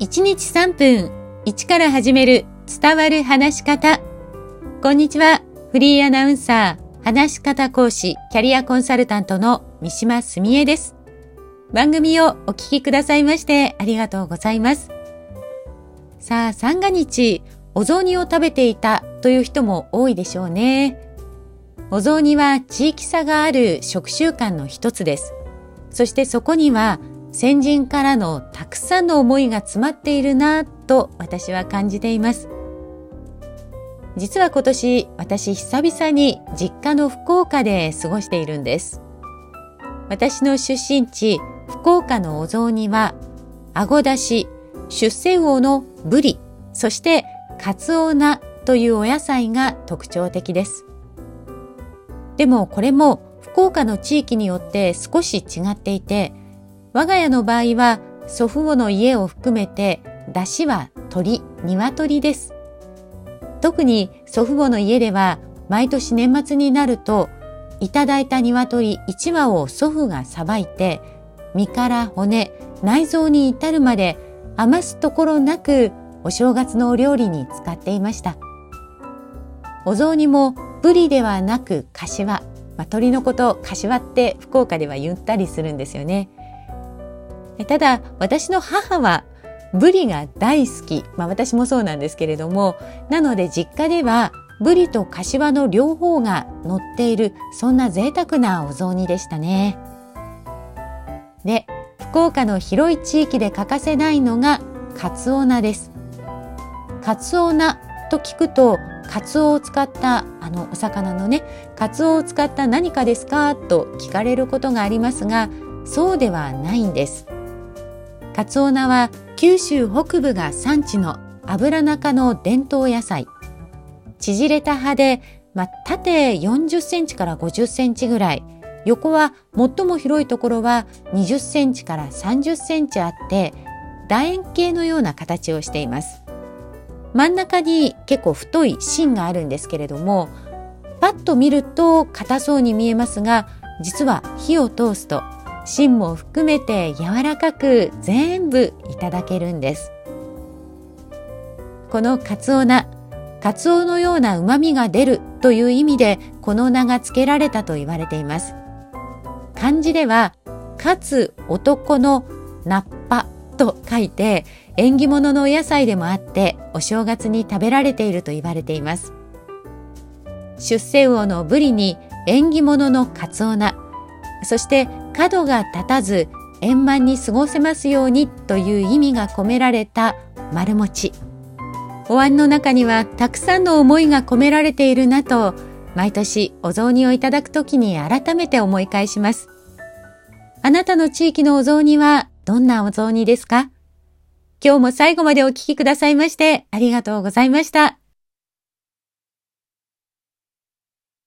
1日3分1から始める伝わる話し方。こんにちは。フリーアナウンサー、話し方講師、キャリアコンサルタントの三島澄江です。番組をお聞きくださいましてありがとうございます。さあ、三が日、お雑煮を食べていたという人も多いでしょうね。お雑煮は地域差がある食習慣の一つです。そしてそこには先人からのたくさんの思いが詰まっているなと私は感じています。実は今年私久々に実家の福岡で過ごしているんです。私の出身地福岡のお雑煮はあごだし、出世魚のブリ、そしてカツオナというお野菜が特徴的です。でもこれも福岡の地域によって少し違っていて我が家の場合は祖父母の家を含めて出汁は鳥、鶏です。特に祖父母の家では毎年年末になるといただいた鶏1羽を祖父がさばいて身から骨、内臓に至るまで余すところなくお正月のお料理に使っていました。お雑煮もブリではなく柏、まあ、鳥のこと柏って福岡では言ったりするんですよね。ただ私の母はブリが大好き、まあ、私もそうなんですけれどもなので実家ではブリと柏の両方が乗っているそんな贅沢なお雑煮でしたね。で福岡の広い地域で欠かせないのがカツオナです。カツオナと聞くとカツオを使ったあのお魚のねカツオを使った何かですかと聞かれることがありますがそうではないんです。カツオナは九州北部が産地の油中の伝統野菜。縮れた葉で、まあ、縦40センチから50センチぐらい、横は最も広いところは20センチから30センチあって、楕円形のような形をしています。真ん中に結構太い芯があるんですけれども、パッと見ると硬そうに見えますが、実は火を通すと芯も含めて柔らかく全部いただけるんです。このカツオナカツオのような旨味が出るという意味でこの名が付けられたと言われています。漢字ではかつ男のナッパと書いて縁起物のお野菜でもあってお正月に食べられていると言われています。出世魚のブリに縁起物のカツオナそして角が立たず円満に過ごせますようにという意味が込められた丸餅。お椀の中にはたくさんの思いが込められているなと毎年お雑煮をいただくときに改めて思い返します。あなたの地域のお雑煮はどんなお雑煮ですか？今日も最後までお聞きくださいましてありがとうございました。